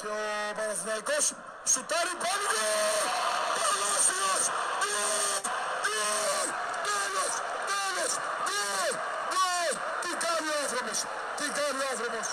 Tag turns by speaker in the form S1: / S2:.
S1: και ο Παναθηναϊκός σουτάρει πάλι γκολ! Παλάσιος! Γκολ! Γκολ! Τέλος! Τέλος! Γκολ! Γκολ! Τι κάνει ο άνθρωπος! Τι κάνει ο άνθρωπος!